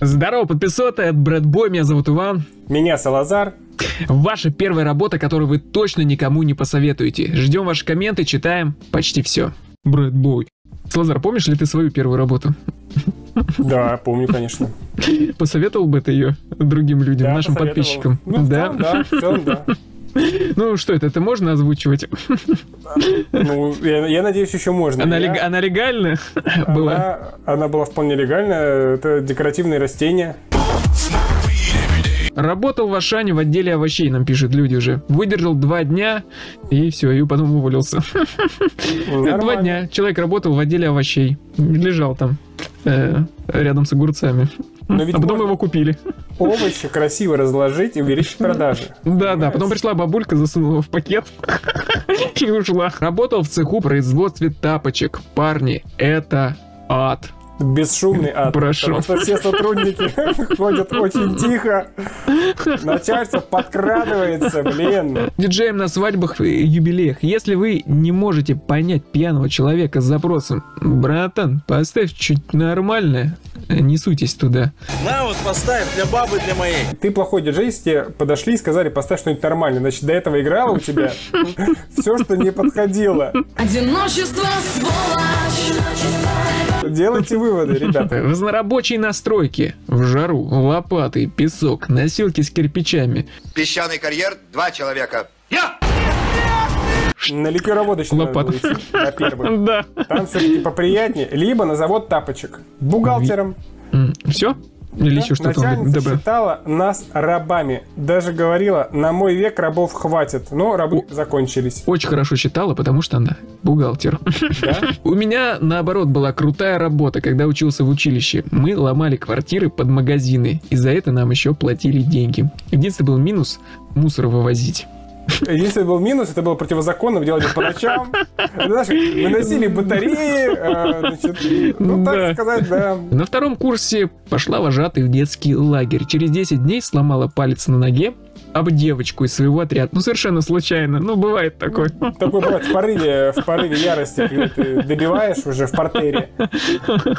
Здорово, подписоты, это Брэд Бой, меня зовут Иван. Меня Салазар. Ваша первая работа, которую вы точно никому не посоветуете. Ждем ваши комменты, читаем почти все. Брэд Бой. Салазар, помнишь ли ты свою первую работу? Да, помню, конечно. Посоветовал бы ты ее другим людям, Да, нашим подписчикам? Ну, да, в целом, да. Ну что это, это можно озвучивать? Ну, я, я надеюсь, еще можно. Она, Я- лег- она легальная была? Она, она была вполне легальная. Это декоративные растения. Работал в Ашане в отделе овощей, нам пишут люди уже. Выдержал два дня, и все, и потом уволился. Два Нормально. дня человек работал в отделе овощей. Лежал там, э, рядом с огурцами. Но ведь а потом можно- его купили. Овощи красиво разложить и увеличить продажи. Да, да, потом пришла бабулька, засунула в пакет и ушла. Работал в цеху производстве тапочек. Парни, это ад. Бесшумный ад. Прошу. Потому что все сотрудники ходят очень тихо. Начальство подкрадывается, блин. Диджеем на свадьбах и юбилеях. Если вы не можете понять пьяного человека с запросом «Братан, поставь чуть нормальное», не суйтесь туда. На вот поставь для бабы, для моей. Ты плохой диджей, если тебе подошли и сказали, поставь что-нибудь нормальное. Значит, до этого играло у тебя все, что не подходило. Одиночество, сволочь. Делайте выводы, ребята. Разнорабочие настройки. В жару, лопаты, песок, носилки с кирпичами. Песчаный карьер, два человека. На ликероводочный надо Лопата. на первый. Да. Там все-таки поприятнее. Либо на завод тапочек. Бухгалтером. Все? Или еще что-то Начальница добавил? считала нас рабами. Даже говорила, на мой век рабов хватит. Но рабы закончились. Очень хорошо считала, потому что она бухгалтер. Да? У меня, наоборот, была крутая работа, когда учился в училище. Мы ломали квартиры под магазины, и за это нам еще платили деньги. Единственный был минус – мусор вывозить. Если был минус, это было противозаконно, делали по ночам. Знаешь, выносили батареи, значит, ну, так сказать, да. На втором курсе пошла вожатой в детский лагерь. Через 10 дней сломала палец на ноге об девочку из своего отряда. Ну, совершенно случайно. Ну, бывает такое. Такой бывает в порыве, в порыве ярости, когда ты добиваешь уже в портере.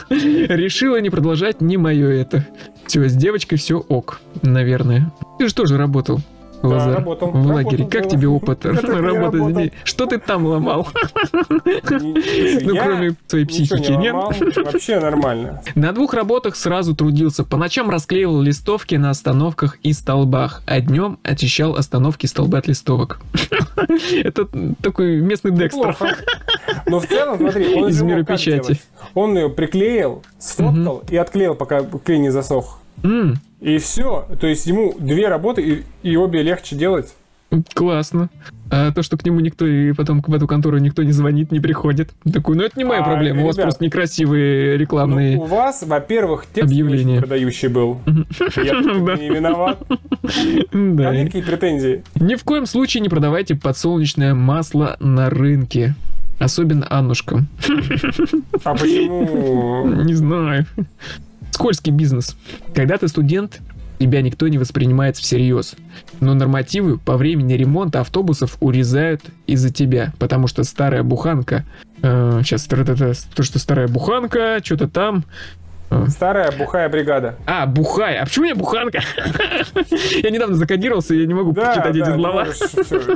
Решила не продолжать не мое это. Все, с девочкой все ок, наверное. Ты же тоже работал. Лазар, работал. в лагере. Работал, Как да. тебе опыт работы? здесь? Что ты там ломал? Ну, кроме своей психики, не нет? Вообще нормально. На двух работах сразу трудился. По ночам расклеивал листовки на остановках и столбах, а днем очищал остановки столбы от листовок. Это такой местный Декстер. Но в целом, смотри, он Из мира печати. Он ее приклеил, сфоткал и отклеил, пока клей не засох. И все. То есть ему две работы, и, и обе легче делать. Классно. А то, что к нему никто и потом в эту контору никто не звонит, не приходит. Такой, ну это не моя А, проблема, у вас ребят, просто некрасивые Ну, рекламные. у вас, во-первых, текст не Объявления. очень продающий был. Я не виноват. Да. А какие претензии? Ни в коем случае не продавайте подсолнечное масло на рынке. Особенно Аннушкам. А почему? Не знаю. Скользкий бизнес. Когда ты студент, тебя никто не воспринимает всерьез. Но нормативы по времени ремонта автобусов урезают из-за тебя, потому что старая буханка... э, сейчас, то, что старая буханка, что-то там... Старая бухая бригада. А, бухай. А почему я буханка? Я недавно закодировался, я не могу Да, прочитать эти слова.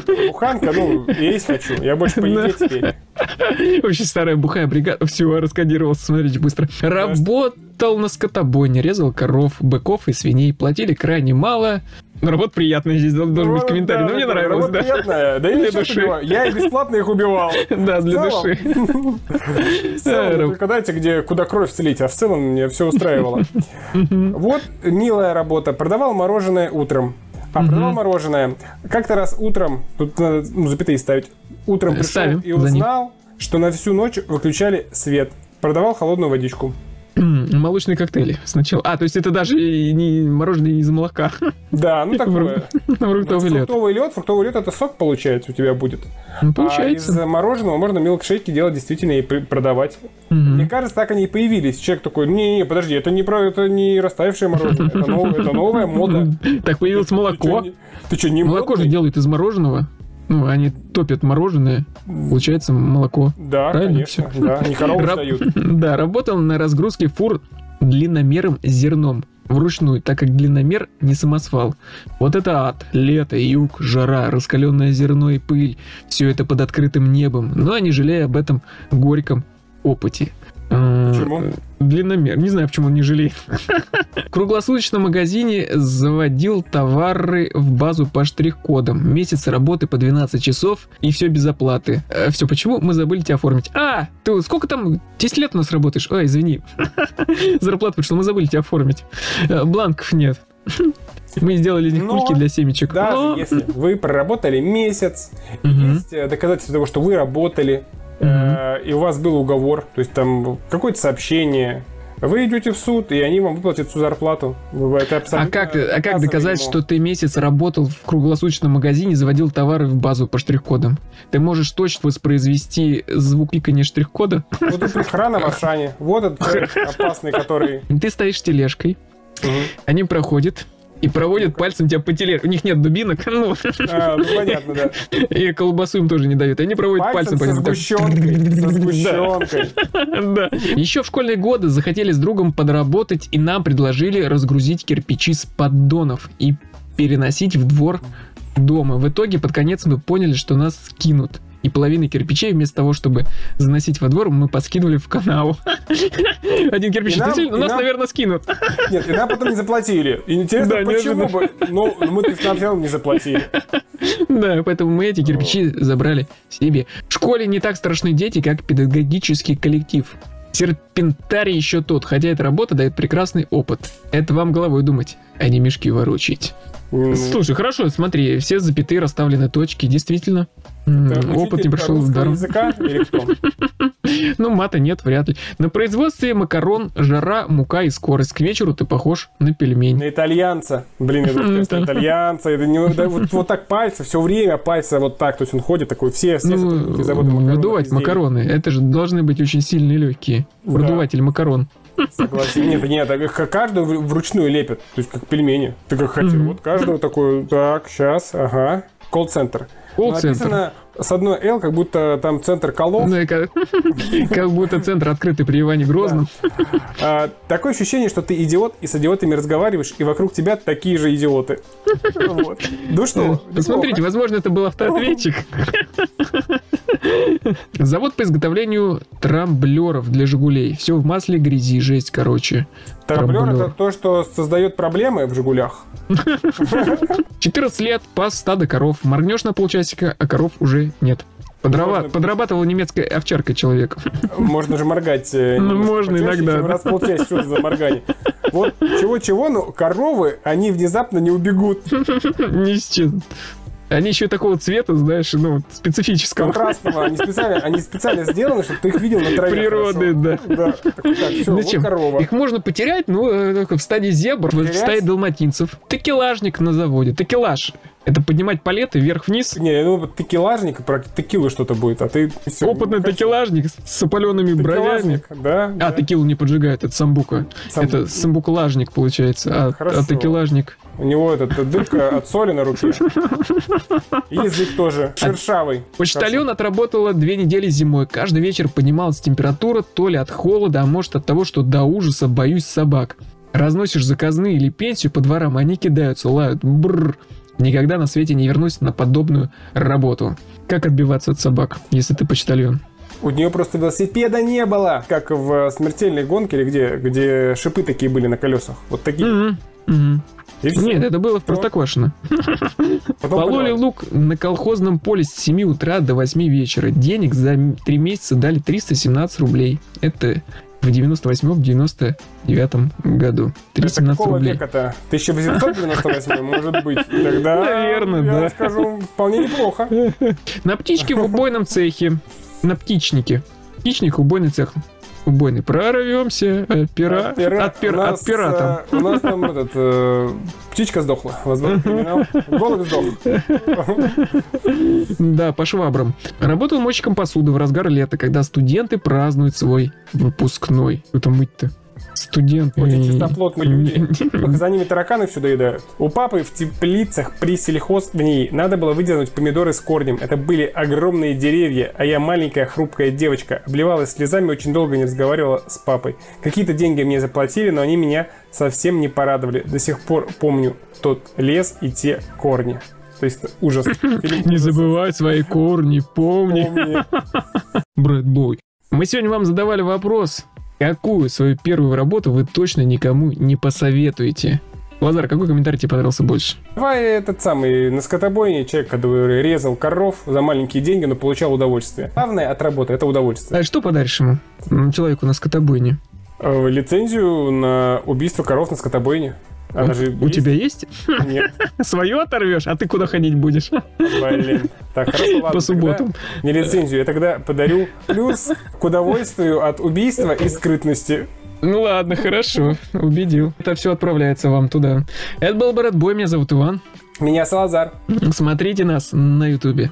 ну, Буханка, ну, есть хочу. Я больше по еде теперь. Очень старая бухая бригада. Все, раскодировался, смотрите быстро. Работал на скотобойне, резал коров, быков и свиней. Платили крайне мало. Но работа приятная здесь должен быть Ну, комментарий. Ну, мне нравилось, да. приятная. Да я души. Я и бесплатно их убивал. Да, для души. Только дайте, где, куда кровь слить, а в целом мне все устраивало. Вот милая работа. Продавал мороженое утром. А продавал мороженое. Как-то раз утром, тут надо ну, запятые ставить, утром пришел Ставим и узнал, что на всю ночь выключали свет. Продавал холодную водичку. М, Молочные коктейли сначала. А, то есть это даже не мороженое из молока. Да, ну такое. Фруктовый лед. Фруктовый лед, фруктовый лед это сок получается у тебя будет. Ну, А из Получается. мороженого можно милкшейки делать действительно и продавать. Мне кажется, так они и появились. Человек такой, не-не, подожди, это не про, это не растаявшее мороженое, это, нов- это новая мода. Так появилось молоко. не- Ты что, не Молоко же делают из мороженого. Ну, они топят мороженое, получается молоко. Да, Правильно конечно, всё? да, не корову Раб-. Да, работал на разгрузке фур длинномером с зерном. вручную, так как длинномер не самосвал. Вот это ад. Лето, юг, жара, раскаленное зерно и пыль. Все это под открытым небом, но не жалея об этом горьком опыте. Э, Почему? Длинномер. Не знаю, почему он не жалеет. В круглосуточном магазине заводил товары в базу по штрих-кодам. Месяц работы по 12 часов и все без оплаты. все почему? Мы забыли тебя оформить. А, ты сколько там? 10 лет у нас работаешь? Ой, извини. Зарплата пришла, мы забыли тебя оформить. Э, Бланков нет. Мы сделали из них Но кульки для семечек. Даже Но- если вы проработали месяц, Мгм. есть э, доказательства того, что вы работали, э, и у вас был уговор, то есть там какое-то сообщение, вы идете в суд, и они вам выплатят всю зарплату. Это А абсолютно как, а как доказать, ему. что ты месяц работал в круглосуточном магазине, заводил товары в базу по штрих-кодам? Ты можешь точно воспроизвести звук пикания штрих-кода? Вот это охрана в Ашане. Вот этот опасный, который... Ты стоишь тележкой, Мгм. они проходят и проводят пальцем тебя по тележке. У них нет дубинок, ну, А, ну понятно, да. и колбасу им тоже не дают. Они проводят Пальцем по ним. Да. Еще в школьные годы захотели с другом подработать, и нам предложили разгрузить кирпичи с поддонов и переносить в двор дома. В итоге под конец мы поняли, что нас скинут. И половину кирпичей вместо того, чтобы заносить во двор, мы поскидывали в канаву. Один кирпич И нам- занесли, ну, и нас, наверное, скинут. Нет, и нам потом не заплатили. И интересно, почему бы... Ну, мы нам все равно не заплатили. Да, поэтому мы эти кирпичи забрали себе. В школе не так страшны дети, как педагогический коллектив. Серпентарий еще тот, хотя эта работа дает прекрасный опыт. Это вам головой думать, а не мешки ворочить. Слушай, хорошо, смотри, все запятые расставлены точки, действительно. Это Опыт не пришел русского даром. языка? Ну, мата нет, вряд ли. На производстве макарон, жара, мука и скорость. К вечеру ты похож на пельмень. На итальянца. Блин, я думаю, что итальянца. Это не, да, вот, вот так пальцы, все время пальцы вот так. То есть он ходит такой, все, все Ну, выдувать изделий. макароны. Это же должны быть очень сильные легкие. Продуватель макарон. Согласен. Нет, нет, каждую вручную лепят. То есть как пельмени. Ты как хотел. Мгм. Вот каждую такую, так, сейчас, ага. Колл-центр. Колл-центр. Написано с одной L, как будто там центр колов. Ну, и как, как будто центр открытый при Иване Грозном. А, такое ощущение, что ты идиот, и с идиотами разговариваешь, и вокруг тебя такие же идиоты. Вот. Ну что, Посмотрите, неплохо. возможно, это был автоответчик. Завод по изготовлению трамблеров для «Жигулей». Все в масле, грязи, жесть, короче. Трамблер Трамблер. это то, что создает проблемы в Жигулях. 14 лет, пас стадо коров. Моргнешь на полчасика, а коров уже нет. Подрава- Можно- Подрабатывал немецкой овчаркой человек. Можно же моргать. Ну, можно почаще, иногда, чем. Раз в полчаса, что за моргание. Вот чего-чего, но коровы, они внезапно не убегут. Не исчезнут. Они еще такого цвета, знаешь, ну, специфического. Контрастного. Они специально, они специально сделаны, чтобы ты их видел на траве. Природы, хорошо. Да. Так, так, вот Зачем? корова. Их можно потерять, ну, только в стадии зебр, в Потерять? стадии далматинцев. Текелажник на заводе. Текелаж. Это поднимать палеты вверх-вниз. Не, я думаю, текилажник, про текилу что-то будет, а ты... всё, Опытный хочу. текелажник с опаленными бровями. Да, А, да. текилу не поджигает, это самбука. Самбука. Это самбуколажник получается, а, Хорошо. а текелажник. У него этот э, дырка от соли на руке. Язык тоже шершавый. Почтальон отработала две недели зимой. Каждый вечер поднималась температура, то ли от холода, а может от того, что до ужаса боюсь собак. Разносишь заказные или пенсию по дворам, они кидаются, лают. Бррр. Никогда на свете не вернусь на подобную работу. Как отбиваться от собак, если ты почтальон? У нее просто велосипеда не было, как в смертельной гонке, или где, где шипы такие были на колесах. Вот такие. Мгм. Всё. Нет, это было в Простоквашино. Пололи лук на колхозном поле с 7 утра до 8 вечера. Денег за 3 месяца дали 317 рублей. Это в 98-99 году. Это 317 какого рублей. века-то? 1898, может быть. Тогда, Наверное, я да. скажу, вполне неплохо. На птичке в убойном цехе. На птичнике. Птичник, убойный цех. Убойный. Прорвемся от пера. От пера- От, пер- у нас, от пера там. э, У нас там этот, э, птичка сдохла. Возврат криминал. Голубь сдох. Да, по швабрам. Работал мойщиком посуды в разгар лета, когда студенты празднуют свой выпускной. Что там мыть-то? Студент. Очень чистоплотные люди. За ними тараканы все доедают. У папы в теплицах при сельхоз в ней надо было выдернуть помидоры с корнем. Это были огромные деревья, а я маленькая хрупкая девочка. Обливалась слезами, очень долго не разговаривала с папой. Какие-то деньги мне заплатили, но они меня совсем не порадовали. До сих пор помню тот лес и те корни. То есть ужас. Не забывай свои корни, помни. Помни. Брэд Бой. Мы сегодня вам задавали вопрос, какую свою первую работу вы точно никому не посоветуете? Лазар, какой комментарий тебе понравился больше? Давай этот самый на скотобойне человек, который резал коров за маленькие деньги, но получал удовольствие. Главное от работы это удовольствие. А что подаришь ему? Человеку на скотобойне. Э, Лицензию на убийство коров на скотобойне. Она же У есть? тебя есть? Нет, Свою оторвешь, а ты куда ходить будешь? блин. Так, хорошо, ладно. По субботам. Не лицензию, я тогда подарю плюс к удовольствию от убийства и скрытности. Ну ладно, хорошо, убедил. Это все отправляется вам туда. Это был Брэд Бой, меня зовут Иван. Меня Салазар. Смотрите нас на ютубе.